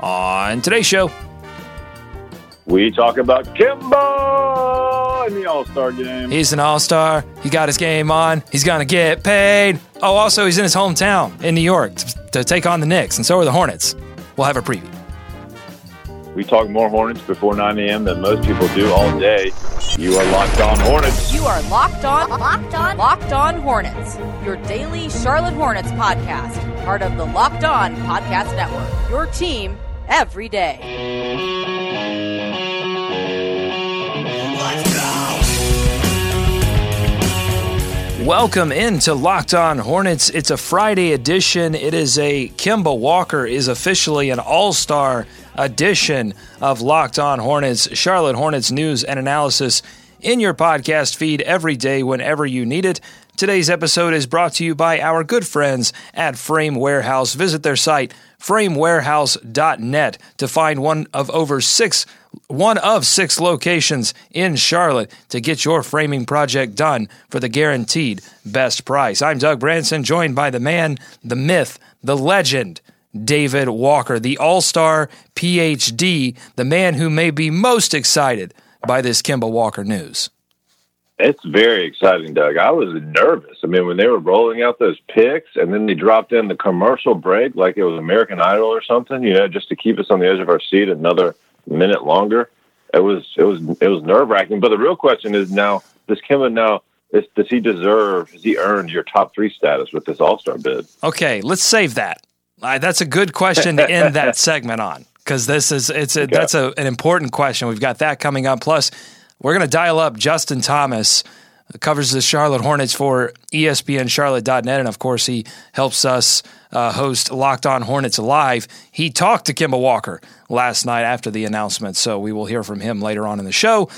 On today's show, We talk about Kemba in the All Star game. he's an all star. He got his game on. He's going to get paid. Oh, also, he's in his hometown in New York to, to take on the Knicks, and so are the Hornets. We'll have a preview. We talk more Hornets before 9 a.m. than most people do all day. You are locked on Hornets. You are locked on, locked on, locked on Hornets. Your daily Charlotte Hornets podcast, part of the Locked On Podcast Network. Your team every day. Welcome into Locked On Hornets. It's a Friday edition. It is a Kemba Walker is officially an all-star edition of Locked On Hornets, Charlotte Hornets news and analysis in your podcast feed every day whenever you need it. Today's episode is brought to you by our good friends at Frame Warehouse. Visit their site framewarehouse.net to find one of over 6 one of 6 locations in Charlotte to get your framing project done for the guaranteed best price. I'm Doug Branson joined by the man, the myth, the legend, David Walker, the All-Star PhD, the man who may be most excited by this Kemba Walker news. It's very exciting, Doug. I was nervous. I mean, when they were rolling out those picks and then they dropped in the commercial break like it was American Idol or something, you know, just to keep us on the edge of our seat another minute longer. It was it was it was nerve wracking. But the real question is now: Does Kemba now? Is, does he deserve? Has he earned your top three status with this All Star bid? Okay, let's save that. That's a good question to end that segment on because this is it's a, that's a, an important question. We've got that coming up. Plus, we're going to dial up Justin Thomas, covers the Charlotte Hornets for ESPNCharlotte.net, and of course, he helps us uh, host Locked On Hornets Live. He talked to Kemba Walker last night after the announcement, so we will hear from him later on in the show.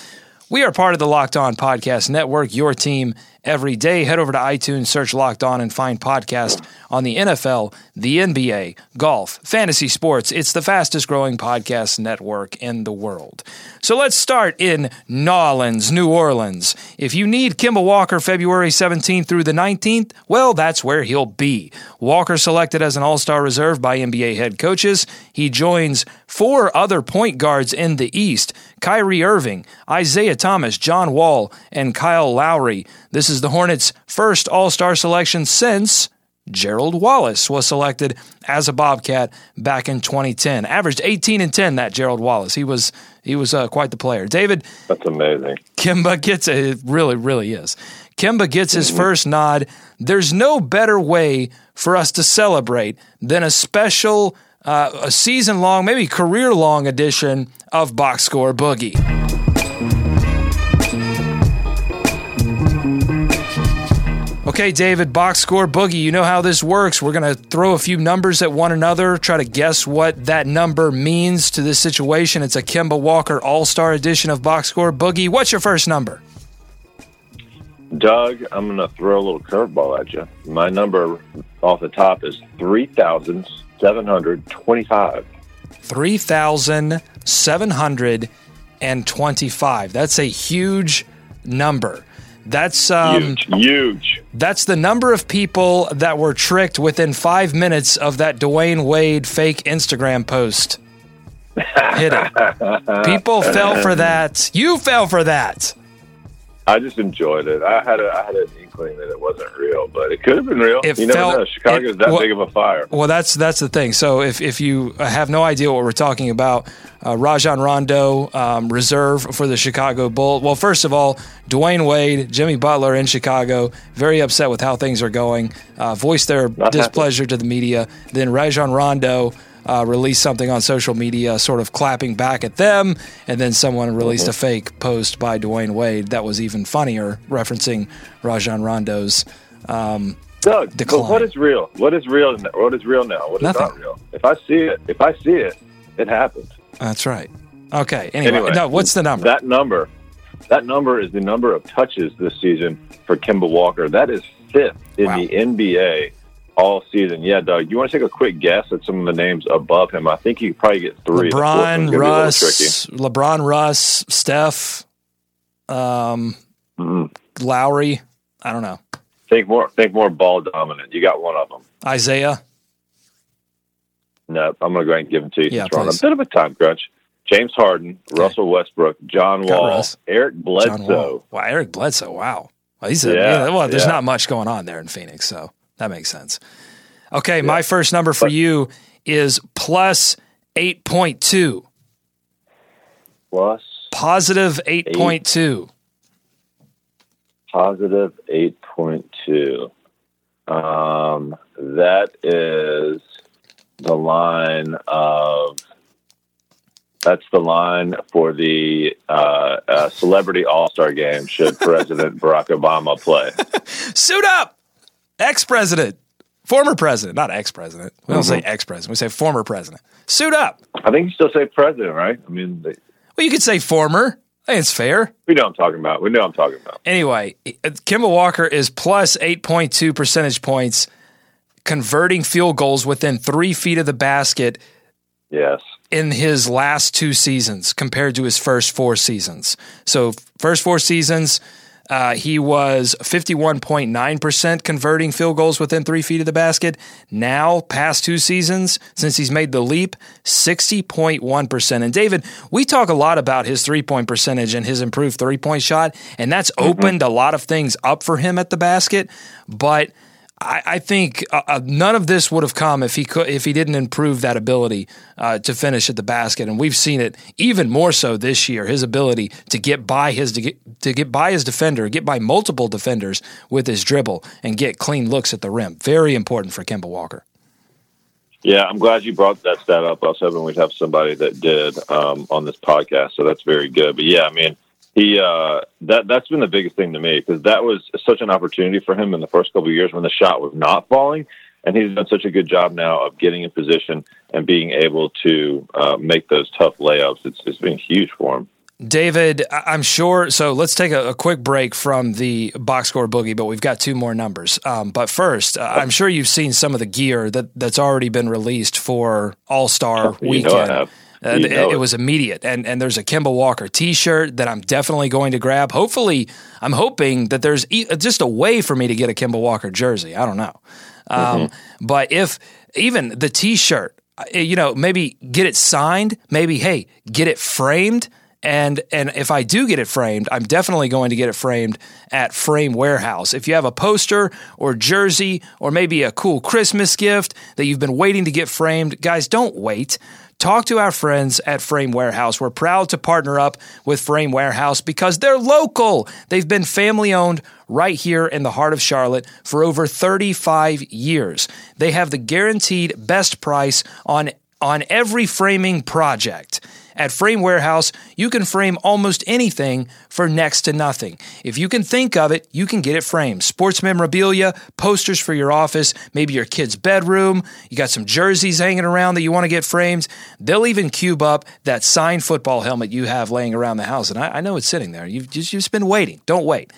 We are part of the Locked On Podcast Network, your team every day. Head over to iTunes, search Locked On, and find podcast on the NFL, the NBA, golf, fantasy sports. It's the fastest growing podcast network in the world. So let's start in Nolens, New Orleans. If you need Kemba Walker February 17th through the 19th, well, that's where he'll be. Walker selected as an all star reserve by NBA head coaches. He joins four other point guards in the East Kyrie Irving, Isaiah Thomas, John Wall, and Kyle Lowry. This is the Hornets' first all star selection since Gerald Wallace was selected as a Bobcat back in 2010. Averaged 18 and 10 that Gerald Wallace. He was he was uh, quite the player. David That's amazing. Kemba gets it really really is. Kemba gets his first nod. There's no better way for us to celebrate than a special uh, a season long, maybe career long edition of Box Score Boogie. Okay, David, box score boogie. You know how this works. We're going to throw a few numbers at one another, try to guess what that number means to this situation. It's a Kemba Walker All Star edition of box score boogie. What's your first number? Doug, I'm going to throw a little curveball at you. My number off the top is 3,725. 3,725. That's a huge number. That's um, Huge. Huge. That's the number of people that were tricked within five minutes of that Dwyane Wade fake Instagram post. Hit it. People fell for that. You fell for that. I just enjoyed it. I had a, I had an inkling that it wasn't real, but it could have been real. It you never know. Chicago's it- that well- big of a fire. Well, that's that's the thing. So if if you have no idea what we're talking about, uh, Rajon Rondo um, reserve for the Chicago Bulls. Well, first of all, Dwyane Wade, Jimmy Butler in Chicago, very upset with how things are going. Uh, voiced their Not happy. displeasure to the media. Then Rajon Rondo. Uh, released something on social media, sort of clapping back at them, and then someone released a fake post by Dwyane Wade that was even funnier, referencing Rajon Rondo's um, Doug, decline. what is real? What is real? What is real now? What is Nothing. not real? If I see it, if I see it, It happened. That's right. Okay. Anyway, Anyway, no, what's the number? That number, that number is the number of touches this season for Kemba Walker. That is fifth in Wow. the NBA all season. Yeah, Doug, you want to take a quick guess at some of the names above him? I think you could probably get three. The fourth one's LeBron, gonna be a little Russ. LeBron, Russ, Steph, um, Mhm. Lowry. I don't know. Think more. Think more ball dominant. You got one of them. Isaiah. No, I'm going to go ahead and give them to you. Yeah, on a bit of a time crunch. James Harden, Russell Westbrook, John Got Wall, Russ. Eric Bledsoe. Wall. Wow, Eric Bledsoe. Wow. Well, he's a, Yeah, yeah, well, there's yeah. not much going on there in Phoenix, so that makes sense. Okay, my first number for you is plus 8.2. Plus Positive 8.2. positive 8.2. Um, that is the line of. That's the line for the uh, uh, celebrity all star game. Should President Barack Obama play? Suit up! Ex president. Former president, not ex president. We don't say mm-hmm. ex president, we say former president. Suit up. I think you still say president, right? I mean, they, Well, you could say former. I think it's fair. we know what I'm talking about. We know what I'm talking about. Anyway, Kemba Walker is plus 8.2 percentage points, converting field goals within three feet of the basket Yes. in his last two seasons compared to his first four seasons. So, first four seasons, uh, he was 51.9% converting field goals within three feet of the basket. Now, past two seasons, since he's made the leap, 60.1%. And David, we talk a lot about his three point percentage and his improved three point shot, and that's opened a lot of things up for him at the basket. But I, I think uh, uh, none of this would have come if he could if he didn't improve that ability uh, to finish at the basket, and we've seen it even more so this year. His ability to get by his to get, to get by his defender, get by multiple defenders with his dribble, and get clean looks at the rim. Very important for Kemba Walker. Yeah, I'm glad you brought that stat up. I was hoping we'd have somebody that did um, on this podcast, so that's very good. But yeah, I mean, he uh, that that's been the biggest thing to me because that was such an opportunity for him in the first couple of years when the shot was not falling, and he's done such a good job now of getting in position and being able to uh, make those tough layups. It's it's been huge for him. David, I'm sure. So let's take a, a quick break from the box score boogie, but we've got two more numbers. Um, but first, uh, I'm sure you've seen some of the gear that, that's already been released for All Star I weekend. Uh, it, it it. was immediate, and and there's a Kemba Walker T-shirt that I'm definitely going to grab. Hopefully, I'm hoping that there's e- just a way for me to get a Kemba Walker jersey. I don't know, um, but if even the T-shirt, uh, you know, maybe get it signed. Maybe hey, get it framed. And and if I do get it framed, I'm definitely going to get it framed at Frame Warehouse. If you have a poster or jersey or maybe a cool Christmas gift that you've been waiting to get framed, guys, don't wait. Talk to our friends at Frame Warehouse. We're proud to partner up with Frame Warehouse because they're local. They've been family owned right here in the heart of Charlotte for over 35 years. They have the guaranteed best price on on every framing project. At Frame Warehouse, you can frame almost anything for next to nothing. If you can think of it, you can get it framed. Sports memorabilia, posters for your office, maybe your kid's bedroom, you got some jerseys hanging around that you want to get framed. They'll even cube up that signed football helmet you have laying around the house. And I, I know it's sitting there. You've just, you've just been waiting. Don't wait.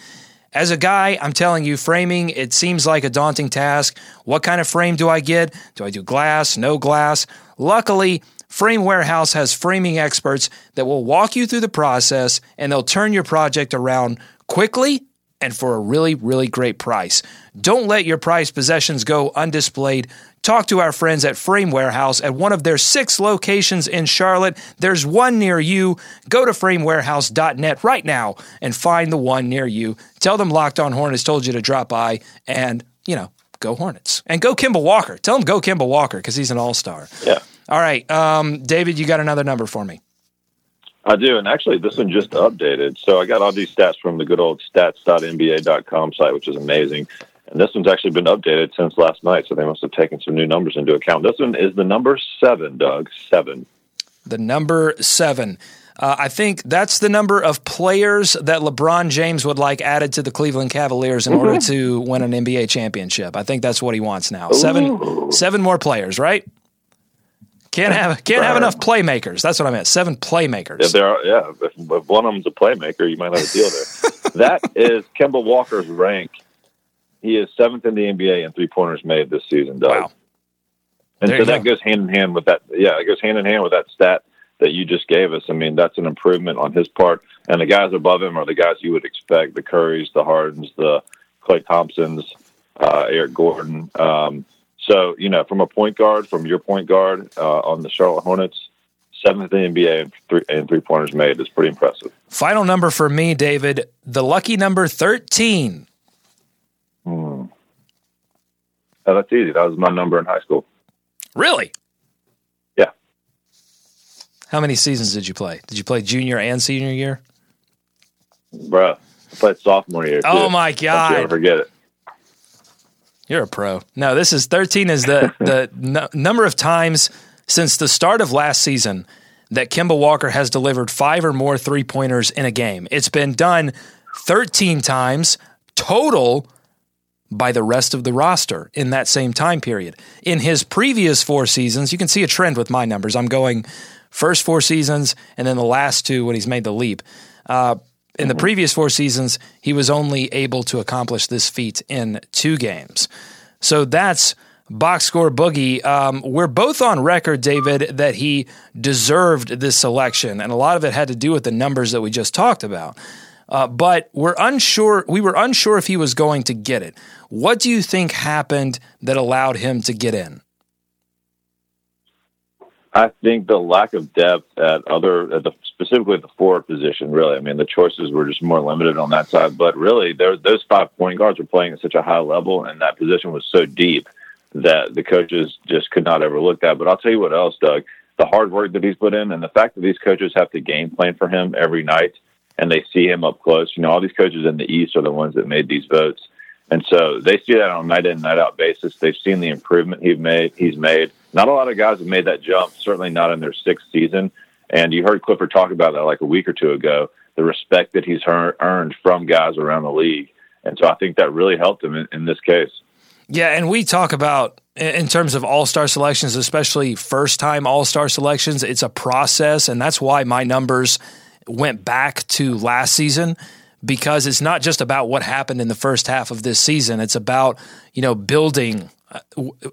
As a guy, I'm telling you, framing, it seems like a daunting task. What kind of frame do I get? Do I do glass, no glass? Luckily, Frame Warehouse has framing experts that will walk you through the process and they'll turn your project around quickly and for a really, really great price. Don't let your prized possessions go undisplayed. Talk to our friends at Frame Warehouse at one of their six locations in Charlotte. There's one near you. Go to framewarehouse.net right now and find the one near you. Tell them Locked On Hornets told you to drop by and, you know, go Hornets. And go Kemba Walker. Tell them go Kemba Walker because he's an all star. Yeah. All right. Um, David, you got another number for me. I do, and actually, this one just updated. So I got all these stats from the good old stats.nba.com site, which is amazing. And this one's actually been updated since last night, so they must have taken some new numbers into account. This one is the number seven, Doug. Seven. The number seven. Uh, I think that's the number of players that LeBron James would like added to the Cleveland Cavaliers in order to win an NBA championship. I think that's what he wants now. Seven, seven more players, right? Can't have can't have enough playmakers. That's what I meant. Seven playmakers. If there are, yeah, if, if one of them's a playmaker, you might have a deal there. that is Kemba Walker's rank. He is seventh in the NBA in three pointers made this season, Doug. Wow. And There so that go. goes hand in hand with that. Yeah, it goes hand in hand with that stat that you just gave us. I mean, that's an improvement on his part. And the guys above him are the guys you would expect: the Currys, the Hardens, the Klay Thompsons, uh, Eric Gordon. Um, so you know, from a point guard, from your point guard uh, on the Charlotte Hornets, seventh in the NBA and three, and three pointers made is pretty impressive. Final number for me, David. The lucky number thirteen. Oh, that's easy. That was my number in high school. Really? Yeah. How many seasons did you play? Did you play junior and senior year? Bruh, I played sophomore year. Oh, too. my Don't you ever God. forget it. You're a pro. No, this is 13 is the the n- number of times since the start of last season that Kemba Walker has delivered five or more three pointers in a game. It's been done 13 times total by the rest of the roster in that same time period. In his previous four seasons, you can see a trend with my numbers. I'm going first four seasons and then the last two when he's made the leap. Uh, in the previous four seasons, he was only able to accomplish this feat in two games. So that's box score boogie. Um, we're both on record, David, that he deserved this selection, and a lot of it had to do with the numbers that we just talked about. Uh, but we're unsure. We were unsure if he was going to get it. What do you think happened that allowed him to get in? I think the lack of depth at other, at the, specifically the forward position, really. I mean, the choices were just more limited on that side. But really, there, those five point guards were playing at such a high level, and that position was so deep that the coaches just could not overlook that. But I'll tell you what else, Doug. The hard work that he's put in, and the fact that these coaches have to game plan for him every night, and they see him up close. You know, all these coaches in the East are the ones that made these votes. And so they see that on a night in, night out basis. They've seen the improvement he's made. He's made. Not a lot of guys have made that jump. Certainly not in their sixth season. And you heard Clifford talk about that like a week or two ago. The respect that he's ear- earned from guys around the league. And so I think that really helped him in, in this case. Yeah, and we talk about in terms of all star selections, especially first time all star selections, it's a process. And that's why my numbers went back to last season because it's not just about what happened in the first half of this season. It's about, you know, building uh,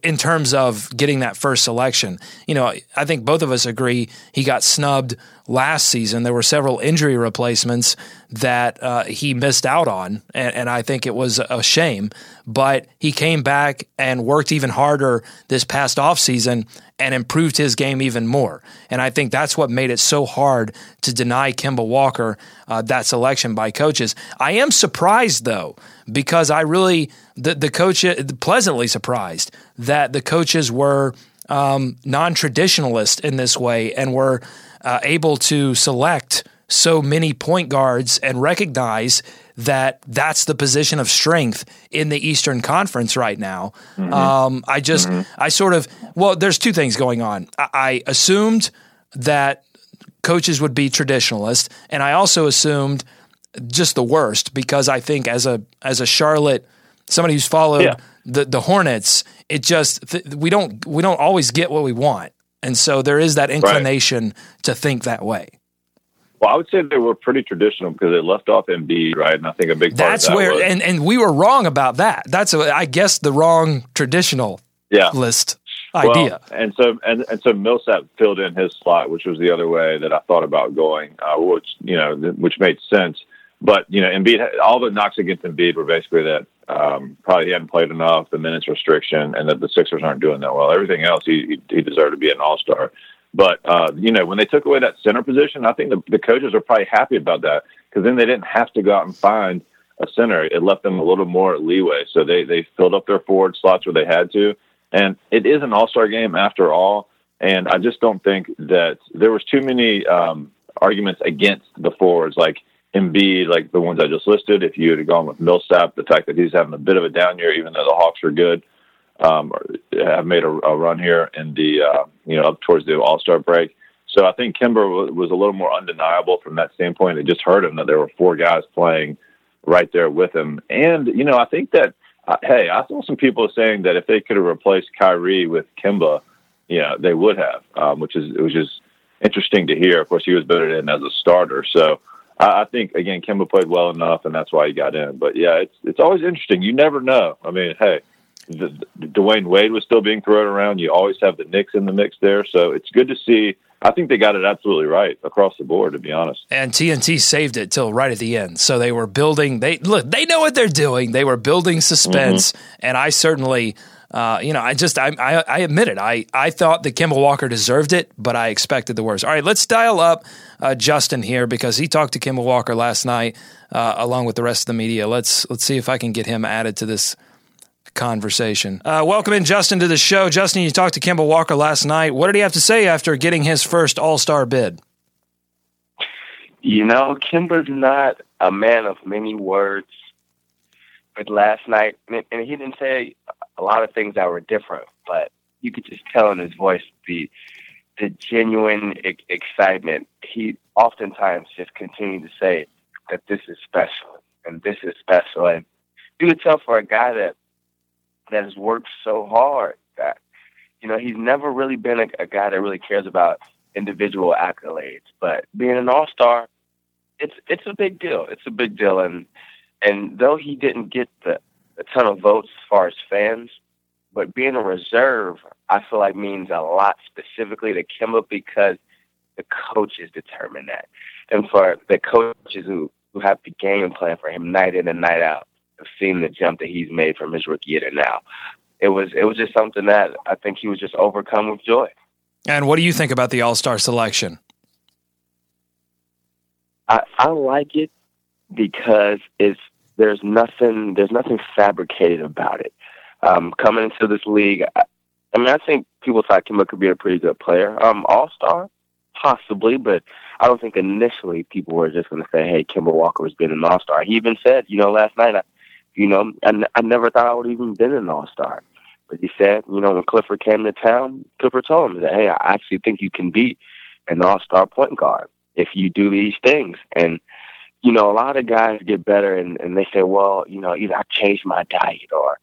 in terms of getting that first selection. You know, I think both of us agree he got snubbed last season. There were several injury replacements that uh, he missed out on, and, and I think it was a shame. But he came back and worked even harder this past offseason and improved his game even more. And I think that's what made it so hard to deny Kemba Walker uh, that selection by coaches. I am surprised though, because I really the the coach pleasantly surprised that the coaches were um, non-traditionalist in this way and were uh, able to select so many point guards and recognize that that's the position of strength in the Eastern Conference right now. Um, I just, I sort of, well, there's two things going on. I, I assumed that coaches would be traditionalist, and I also assumed just the worst because I think as a as a Charlotte somebody who's followed Yeah. the the Hornets, it just th- we don't we don't always get what we want, and so there is that inclination to think that way. Well, I would say they were pretty traditional because they left off Embiid, right? And I think a big part That's of that where was, and and we were wrong about that. That's a, I guess the wrong traditional yeah. list Well, idea. and so and, and so Millsap filled in his slot, which was the other way that I thought about going, uh, which you know, which made sense. But you know, Embiid, all the knocks against Embiid were basically that um, probably he hadn't played enough, the minutes restriction, and that the Sixers aren't doing that well. Everything else, he he, he deserved to be an All Star. But uh, you know, when they took away that center position, I think the, the coaches are probably happy about that because then they didn't have to go out and find a center. It left them a little more leeway, so they they filled up their forward slots where they had to. And it is an All Star game after all. And I just don't think that there was too many um, arguments against the forwards, like Embiid, like the ones I just listed. If you had gone with Millsap, the fact that he's having a bit of a down year, even though the Hawks are good, um, have made a, a run here in the uh, you know up towards the All Star break. So I think Kemba was, a little more undeniable from that standpoint. It just hurt him that there were four guys playing right there with him, and you know I think that uh, hey, I saw some people saying that if they could have replaced Kyrie with Kemba, yeah, they would have, um, which is was just interesting to hear. Of course, he was better in as a starter, so I, think again Kemba played well enough, and that's why he got in. But yeah, it's it's always interesting. You never know. I mean, hey, the, the, Dwyane Wade was still being thrown around. You always have the Knicks in the mix there, so it's good to see. I think they got it absolutely right across the board, to be honest. And TNT saved it till right at the end. So they were building. They look. They know what they're doing. They were building suspense, mm-hmm. and I certainly uh, you know, I just I, I, I admit it. I I thought that Kemba Walker deserved it, but I expected the worst. All right, let's dial up uh, Justin here because he talked to Kemba Walker last night uh, along with the rest of the media. Let's let's see if I can get him added to this conversation. Uh, welcome in Justin to the show. Justin, you talked to Kemba Walker last night. What did he have to say after getting his first All Star bid? You know, Kemba's not a man of many words. But last night, and he didn't say a lot of things that were different, but you could just tell in his voice the the genuine e- excitement. He oftentimes just continued to say that this is special and this is special, and you could tell for a guy that that has worked so hard that you know he's never really been a, a guy that really cares about individual accolades, but being an all star, it's it's a big deal. It's a big deal, and and though he didn't get the a ton of votes as far as fans, but being a reserve, I feel like means a lot specifically to Kemba because the coaches determine that. And for the coaches who, who have the game plan for him night in and night out, seen the jump that he's made from his rookie year to now. It was it was just something that I think he was just overcome with joy. And what do you think about the All Star selection? I, I like it because it's there's nothing there's nothing fabricated about it. Um, coming into this league, I, I mean, I think people thought Kemba could be a pretty good player. Um, All star, possibly, but I don't think initially people were just going to say, "Hey, Kemba Walker has been an All Star." He even said, you know, last night, you know, I, I never thought I would even been an All Star. But he said, you know, when Clifford came to town, Clifford told him that, "Hey, I actually think you can be an All Star point guard if you do these things." And you know, a lot of guys get better and, and they say, well, you know, either I changed my diet or,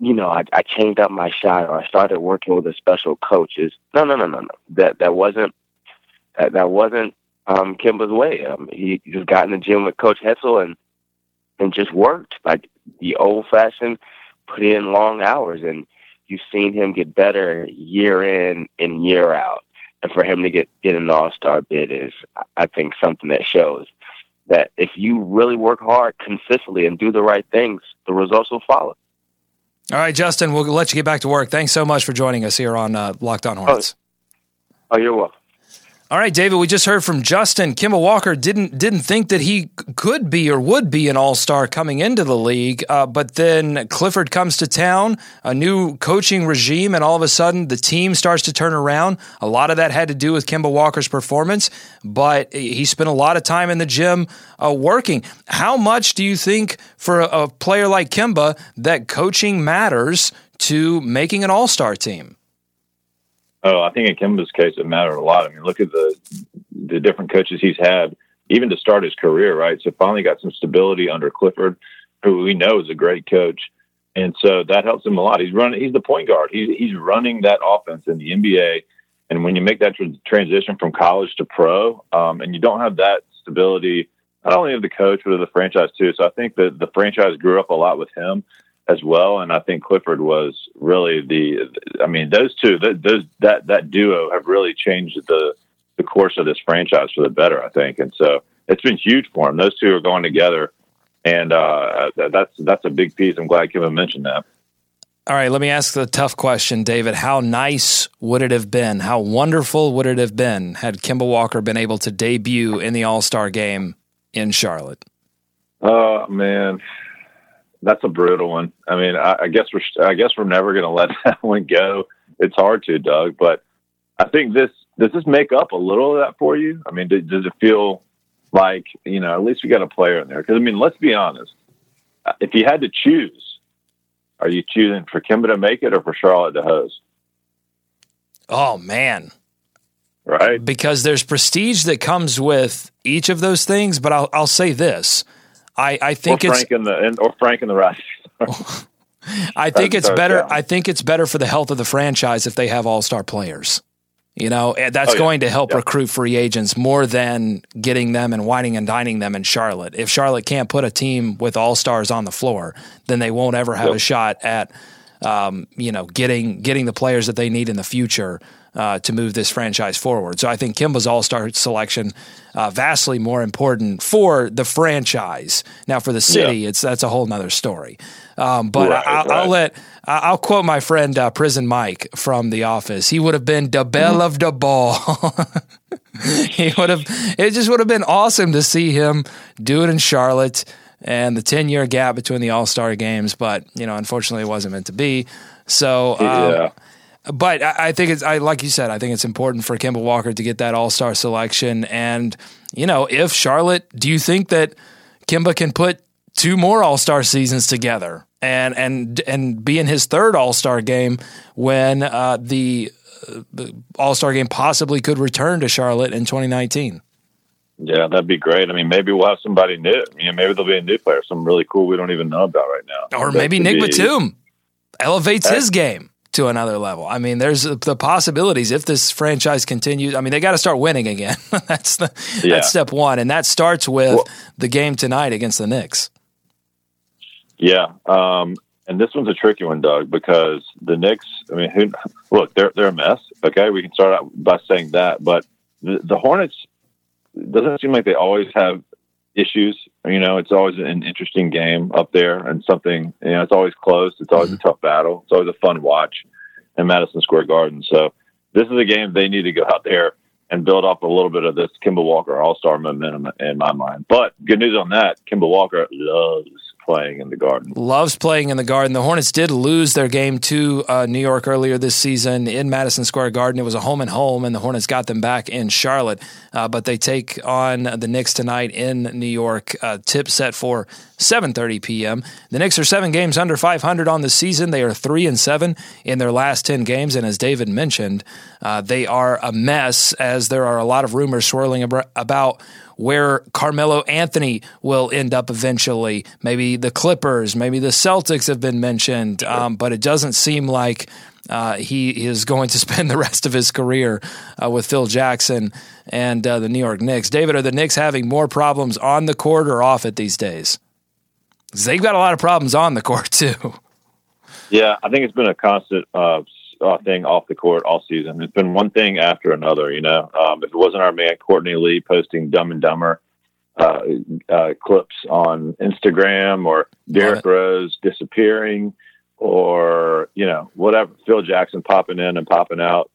you know, I, I changed up my shot or I started working with a special coaches. No, no, no, no, no. That that wasn't that that wasn't um Kemba's way. Um, he just got in the gym with Coach Hetzel and and just worked like the old fashioned, put in long hours, and you've seen him get better year in and year out. And for him to get get an All Star bid is, I think, something that shows that if you really work hard consistently and do the right things, the results will follow. All right, Justin, we'll let you get back to work. Thanks so much for joining us here on uh, Locked On Hornets. Oh, oh you're welcome. All right, David, we just heard from Justin. Kemba Walker didn't didn't think that he could be or would be an all star coming into the league, uh, but then Clifford comes to town, a new coaching regime, and all of a sudden the team starts to turn around. A lot of that had to do with Kemba Walker's performance, but he spent a lot of time in the gym uh, working. How much do you think for a, a player like Kemba that coaching matters to making an all star team? Oh, I think in Kemba's case, it mattered a lot. I mean, look at the the different coaches he's had, even to start his career, right? So finally got some stability under Clifford, who we know is a great coach, and so that helps him a lot. He's running. He's the point guard. He's he's running that offense in the NBA, and when you make that tra- transition from college to pro, um, and you don't have that stability, not only of the coach but of the franchise too. So I think that the franchise grew up a lot with him as well. And I think Clifford was really the. I mean, those two, those that that duo have really changed the the course of this franchise for the better. I think, and so it's been huge for him. Those two are going together, and uh, that's that's a big piece. I'm glad Kevin mentioned that. All right, let me ask the tough question, David. How nice would it have been? How wonderful would it have been had Kemba Walker been able to debut in the All Star game in Charlotte? Oh man, that's a brutal one. I mean, I, I guess we're I guess we're never going to let that one go. It's hard to, Doug, but I think this does this make up a little of that for you? I mean, does, does it feel like you know at least we got a player in there? Because I mean, let's be honest. Uh, if you had to choose, are you choosing for Kemba to make it or for Charlotte to host? Oh man, right? Because there's prestige that comes with each of those things. But I'll I'll say this: I, I think or Frank it's in the or Frank in the Rocky. I think it's better. I think it's better for the health of the franchise if they have all star players. You know, that's Oh, yeah. going to help Yeah. recruit free agents more than getting them and whining and dining them in Charlotte. If Charlotte can't put a team with all stars on the floor, then they won't ever have Yep. a shot at, um, you know, getting getting the players that they need in the future uh, to move this franchise forward. So I think Kemba's all star selection uh, vastly more important for the franchise. Now for the city, it's that's a whole nother story. Um, but Right, I, I'll, right. Let I'll quote my friend uh, Prison Mike from The Office. He would have been the belle of the ball. he would have. It just would have been awesome to see him do it in Charlotte and the ten year gap between the All Star games. But you know, unfortunately, it wasn't meant to be. So. Um, yeah. But I, I think it's I like you said, I think it's important for Kemba Walker to get that All Star selection. And you know, if Charlotte, do you think that Kemba can put two more All Star seasons together and and and be in his third All Star game when uh, the, uh, the All Star game possibly could return to Charlotte in 2019? Yeah, that'd be great. I mean, maybe we'll have somebody new. You know, maybe there'll be a new player, some really cool we don't even know about right now. Or That maybe Nick be- Batum elevates his game to another level. I mean, there's the possibilities if this franchise continues. I mean, they got to start winning again. that's the Yeah. that's step one, and that starts with Well- the game tonight against the Knicks. Yeah, um, and this one's a tricky one, Doug, because the Knicks. I mean, who, look, they're they're a mess. Okay, we can start out by saying that, but the, the Hornets doesn't seem like they always have issues. You know, it's always an interesting game up there, and something. You know, it's always close. It's always a mm-hmm. tough battle. It's always a fun watch in Madison Square Garden. So this is a game they need to go out there and build up a little bit of this Kemba Walker All Star momentum in my mind. But good news on that, Kemba Walker loves playing in the Garden. Loves playing in the Garden. The Hornets did lose their game to uh, New York earlier this season in Madison Square Garden. It was a home and home, and the Hornets got them back in Charlotte. Uh, but they take on the Knicks tonight in New York. Uh, tip set for 7:30 p.m. The Knicks are seven games under 500 on the season. They are three and seven in their last 10 games, and as David mentioned, uh, they are a mess. As there are a lot of rumors swirling ab- about where Carmelo Anthony will end up eventually. Maybe the Clippers, maybe the Celtics have been mentioned, um, but it doesn't seem like uh, he is going to spend the rest of his career uh, with Phil Jackson and uh, the New York Knicks. David, are the Knicks having more problems on the court or off it these days? they've got a lot of problems on the court too. Yeah, I think it's been a constant uh, thing off the court all season. It's been one thing after another. You know, um, if it wasn't our man Courtney Lee posting Dumb and Dumber uh, uh, clips on Instagram, or Derrick. Rose disappearing, or you know whatever, Phil Jackson popping in and popping out,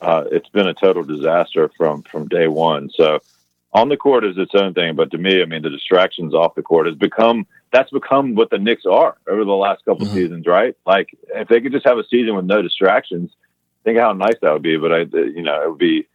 uh, it's been a total disaster from from day one. So on the court is its own thing, but to me, I mean, the distractions off the court has become that's become what the Knicks are over the last couple Mhm. seasons, right? Like if they could just have a season with no distractions, think how nice that would be. But I, you know, it would be.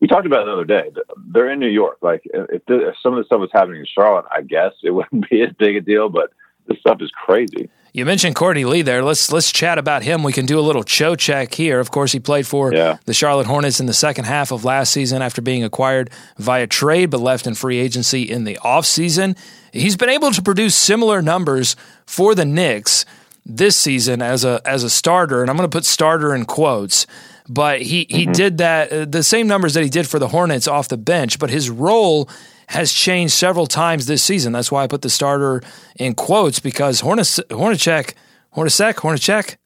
We talked about it the other day. They're in New York. Like if, the, if some of the stuff was happening in Charlotte, I guess it wouldn't be as big a deal. But this stuff is crazy. You mentioned Courtney Lee there. Let's let's chat about him. We can do a little show check here. Of course, he played for Yeah. the Charlotte Hornets in the second half of last season after being acquired via trade, but left in free agency in the offseason. He's been able to produce similar numbers for the Knicks this season as a as a starter, and I'm going to put starter in quotes. But he he did that uh, the same numbers that he did for the Hornets off the bench, but his role has changed several times this season. That's why I put the starter in quotes because Hornets, Hornacek, Hornacek, Hornacek,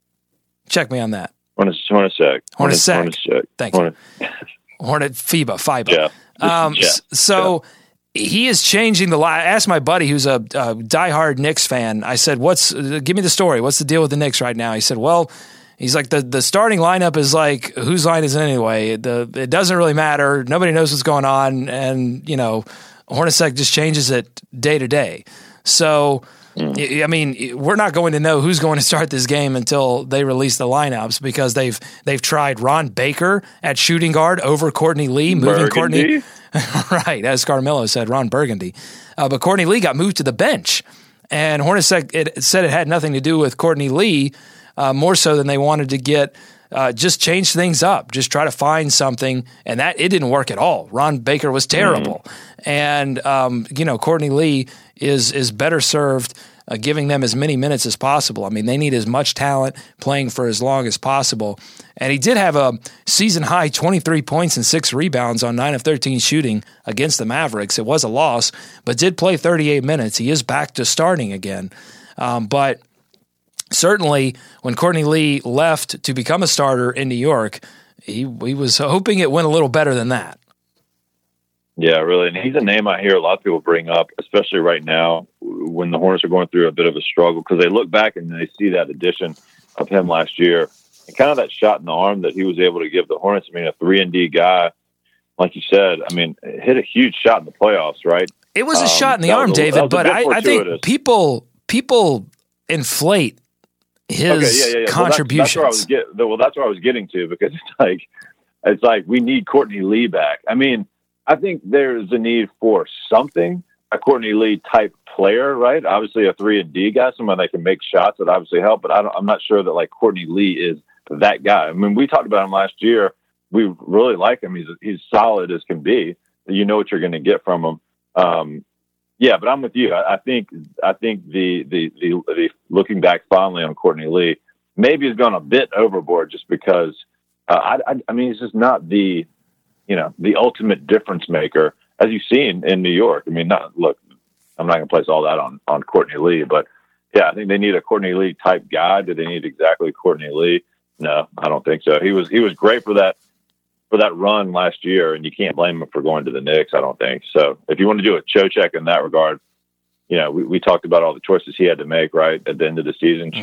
check me on that. Hornacek, Hornacek. Hornacek. Thank you. Hornet- FIBA, FIBA. Is Um, s- so he is changing the line. I asked my buddy who's a, a diehard Knicks fan. I said, "What's? Uh, give me the story. What's the deal with the Knicks right now?" He said, "Well." He's like the the starting lineup is like whose line is it anyway? The it doesn't really matter. Nobody knows what's going on, and you know, Hornacek just changes it day to day. So, I I mean, we're not going to know who's going to start this game until they release the lineups because they've they've tried Ron Baker at shooting guard over Courtney Lee, moving Courtney. Burgundy? right, as Carmelo said, Ron Burgundy. Uh, but Courtney Lee got moved to the bench, and Hornacek it said it had nothing to do with Courtney Lee, uh, more so than they wanted to get uh, just change things up, just try to find something, and that it didn't work at all. Ron Baker was terrible, and um, you know Courtney Lee is is better served. uh, giving them as many minutes as possible. I mean, they need as much talent playing for as long as possible. And he did have a season high 23 points and six rebounds on 9 of 13 shooting against the Mavericks. It was a loss, but did play 38 minutes. He is back to starting again. Um, but certainly, when Courtney Lee left to become a starter in New York, he, he was hoping it went a little better than that. Yeah, really. And he's a name I hear a lot of people bring up, especially right now when the Hornets are going through a bit of a struggle because they look back and they see that addition of him last year and kind of that shot in the arm that he was able to give the Hornets. I mean, a three and D guy, like you said, I mean, hit a huge shot in the playoffs, right? It was a um, shot in the arm, a, David, but I, I, think people people inflate his okay, yeah, yeah, yeah. contributions. Well, that's, that's, where I was get, well, that's I was getting to because it's like it's like we need Courtney Lee back. I mean I think there's a need for something, a Courtney Lee type player, right? Obviously, a three and D guy, someone that can make shots that obviously help. But I am not sure that like Courtney Lee is that guy. I mean, we talked about him last year. We really like him. He's he's solid as can be. You know what you're going to get from him. Um, yeah, but I'm with you. I, I think I think the, the the the looking back fondly on Courtney Lee maybe has gone a bit overboard just because uh, I, I I mean he's just not the you know, the ultimate difference maker, as you've seen in New York. I mean, not look, I'm not going to place all that on on Courtney Lee, but yeah, I think they need a Courtney Lee type guy. Do they need exactly Courtney Lee? No, I don't think so. He was he was great for that for that run last year, and you can't blame him for going to the Knicks. I don't think so. If you want to do a show check in that regard, you know, we, we talked about all the choices he had to make right at the end of the season mm-hmm.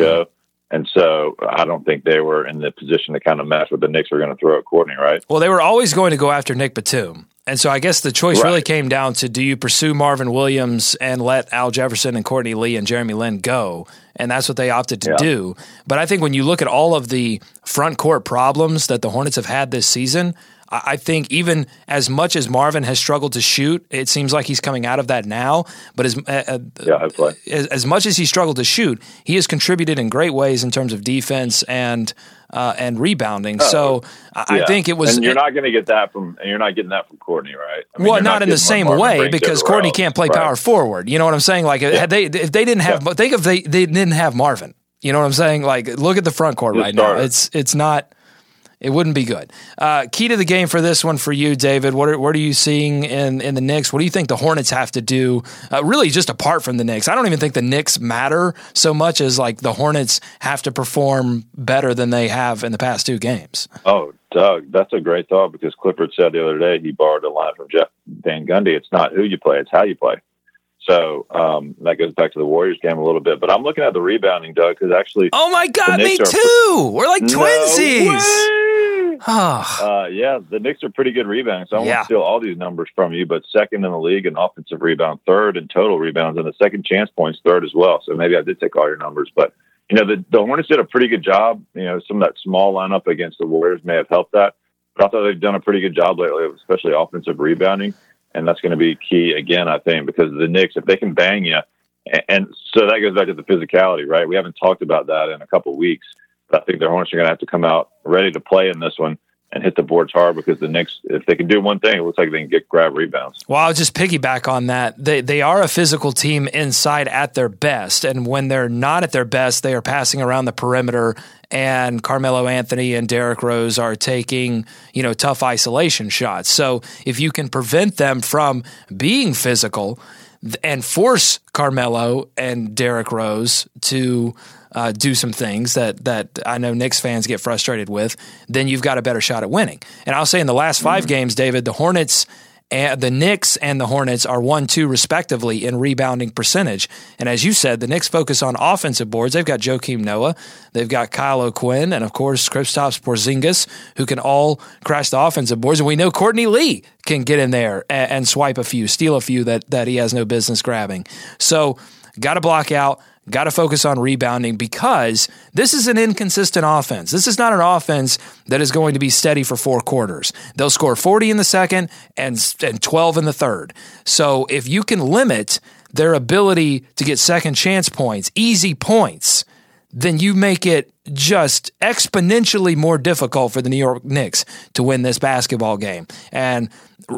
And so I don't think they were in the position to kind of mess with the Knicks were going to throw at Courtney, right? Well, they were always going to go after Nick Batum. And so I guess the choice right. really came down to do you pursue Marvin Williams and let Al Jefferson and Courtney Lee and Jeremy Lin go? And that's what they opted to yeah. do. But I think when you look at all of the front court problems that the Hornets have had this season, I think even as much as Marvin has struggled to shoot, it seems like he's coming out of that now. But as uh, uh yeah, as, as, much as he struggled to shoot, he has contributed in great ways in terms of defense and uh, and rebounding. Oh, so I, yeah. I think it was. And you're not going to get that from. And you're not getting that from Courtney, right? I mean, well, not, not in the same way because Courtney else. can't play right. power forward. You know what I'm saying? Like yeah. they if they didn't have yeah. think if they they didn't have Marvin. You know what I'm saying? Like look at the front court right now. It's it's not it wouldn't be good. Uh, key to the game for this one for you, David. What are, what are you seeing in, in the Knicks? What do you think the Hornets have to do? Uh, really, just apart from the Knicks, I don't even think the Knicks matter so much as like the Hornets have to perform better than they have in the past two games. Oh, Doug, that's a great thought because Clifford said the other day he borrowed a line from Jeff Van Gundy. It's not who you play; it's how you play. So um, that goes back to the Warriors game a little bit. But I'm looking at the rebounding, Doug, because actually, oh my god, me too. We're like twinsies. No uh, yeah, the Knicks are pretty good rebounding. So I yeah. won't steal all these numbers from you, but second in the league in offensive rebound, third in total rebounds, and the second chance points, third as well. So maybe I did take all your numbers, but you know the, the Hornets did a pretty good job. You know, some of that small lineup against the Warriors may have helped that, but I thought they've done a pretty good job lately, especially offensive rebounding and that's going to be key again, I think, because the Knicks, if they can bang you, and so that goes back to the physicality, right? We haven't talked about that in a couple of weeks, but I think the Hornets are going to have to come out ready to play in this one and hit the boards hard because the Knicks, if they can do one thing, it looks like they can get grab rebounds. Well, I'll just piggyback on that. They they are a physical team inside at their best, and when they're not at their best, they are passing around the perimeter. And Carmelo Anthony and Derrick Rose are taking, you know, tough isolation shots. So if you can prevent them from being physical and force Carmelo and Derrick Rose to uh, do some things that that I know Knicks fans get frustrated with, then you've got a better shot at winning. And I'll say in the last 5 mm-hmm. games, David, the Hornets and the Knicks and the Hornets are one, two, respectively, in rebounding percentage. And as you said, the Knicks focus on offensive boards. They've got Joakim Noah, they've got Kyle O'Quinn, and of course, Kristaps Porzingis, who can all crash the offensive boards. And we know Courtney Lee can get in there and, and swipe a few, steal a few that, that he has no business grabbing. So, got to block out. Got to focus on rebounding because this is an inconsistent offense. This is not an offense that is going to be steady for four quarters. They'll score 40 in the second and, and 12 in the third. So if you can limit their ability to get second chance points, easy points, then you make it just exponentially more difficult for the New York Knicks to win this basketball game. And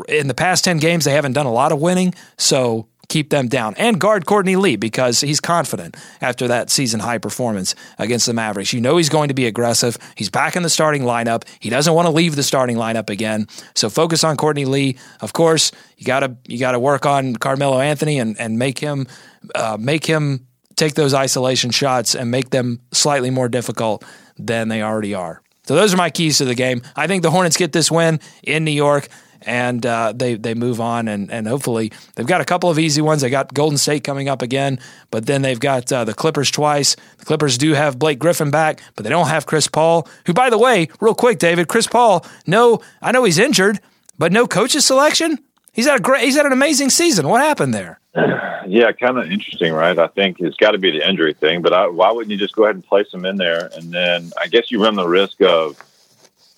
in the past 10 games, they haven't done a lot of winning. So keep them down and guard Courtney Lee because he's confident after that season high performance against the Mavericks. You know he's going to be aggressive. He's back in the starting lineup. He doesn't want to leave the starting lineup again. So focus on Courtney Lee. Of course, you gotta you gotta work on Carmelo Anthony and and make him uh, make him take those isolation shots and make them slightly more difficult than they already are. So those are my keys to the game. I think the Hornets get this win in New York and uh, they they move on and and hopefully they've got a couple of easy ones. They got Golden State coming up again, but then they've got uh, the Clippers twice. The Clippers do have Blake Griffin back, but they don't have Chris Paul. Who, by the way, real quick, David, Chris Paul. No, I know he's injured, but no coaches selection. He's had a great. He's had an amazing season. What happened there? Yeah, kind of interesting, right? I think it's got to be the injury thing, but I, why wouldn't you just go ahead and place him in there? And then I guess you run the risk of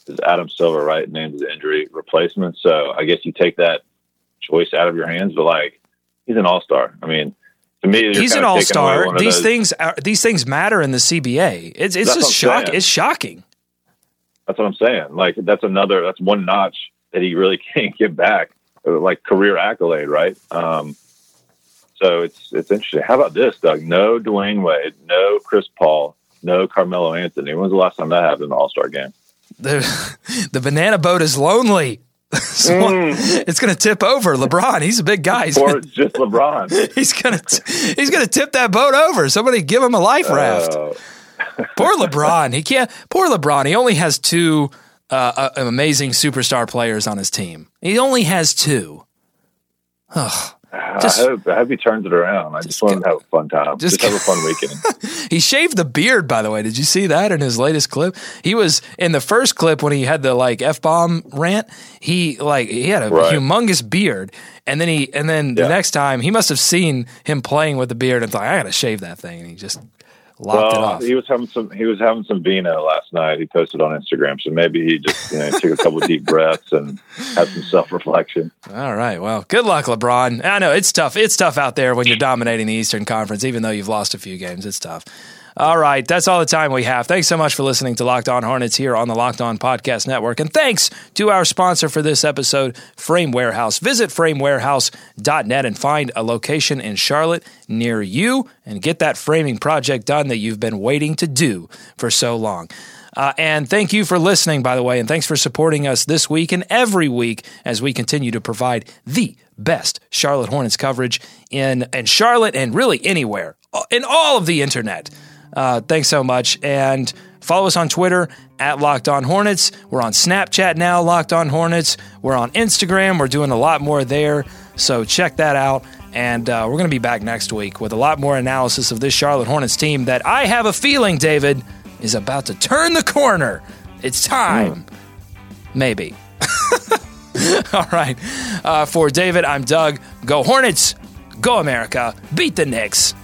is Adam Silver, right? Named as injury replacement. So I guess you take that choice out of your hands. But like, he's an all star. I mean, to me, he's an all star. These things, are, these things matter in the CBA. It's it's just shocking. It's shocking. That's what I'm saying. Like that's another. That's one notch that he really can't get back. Like career accolade, right? Um, so it's it's interesting. How about this, Doug? No Dwyane Wade, no Chris Paul, no Carmelo Anthony. When's the last time that happened in an All Star game? The the banana boat is lonely. so mm. it's going to tip over. LeBron, he's a big guy. He's or just LeBron. he's going to he's going to tip that boat over. Somebody give him a life raft. Uh. poor LeBron. He can't. Poor LeBron. He only has two uh, uh, amazing superstar players on his team. He only has two. Ugh. Just, I, hope, I hope he turns it around. I just, just want him to have a fun time. Just, just have a fun weekend. he shaved the beard, by the way. Did you see that in his latest clip? He was in the first clip when he had the like f bomb rant. He like he had a right. humongous beard, and then he and then yeah. the next time he must have seen him playing with the beard and thought, I got to shave that thing, and he just locked well, it off. He was having some. He was having some vino last night. He posted on Instagram, so maybe he just you know took a couple deep breaths and had some self reflection. All right. Well, good luck, LeBron. I know it's tough. It's tough out there when you're dominating the Eastern Conference, even though you've lost a few games. It's tough. All right, that's all the time we have. Thanks so much for listening to Locked On Hornets here on the Locked On Podcast Network. And thanks to our sponsor for this episode, Frame Warehouse. Visit framewarehouse.net and find a location in Charlotte near you and get that framing project done that you've been waiting to do for so long. Uh, and thank you for listening, by the way, and thanks for supporting us this week and every week as we continue to provide the best Charlotte Hornets coverage in, in Charlotte and really anywhere uh, in all of the internet. Uh, thanks so much. And follow us on Twitter at Locked On Hornets. We're on Snapchat now, Locked On Hornets. We're on Instagram. We're doing a lot more there. So check that out. And uh, we're going to be back next week with a lot more analysis of this Charlotte Hornets team that I have a feeling, David, is about to turn the corner. It's time. Mm. Maybe. All right. Uh, for David, I'm Doug. Go Hornets. Go America. Beat the Knicks.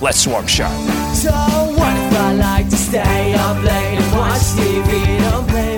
Let's swarm sharp. So what if I like to stay up late and watch TV? Don't play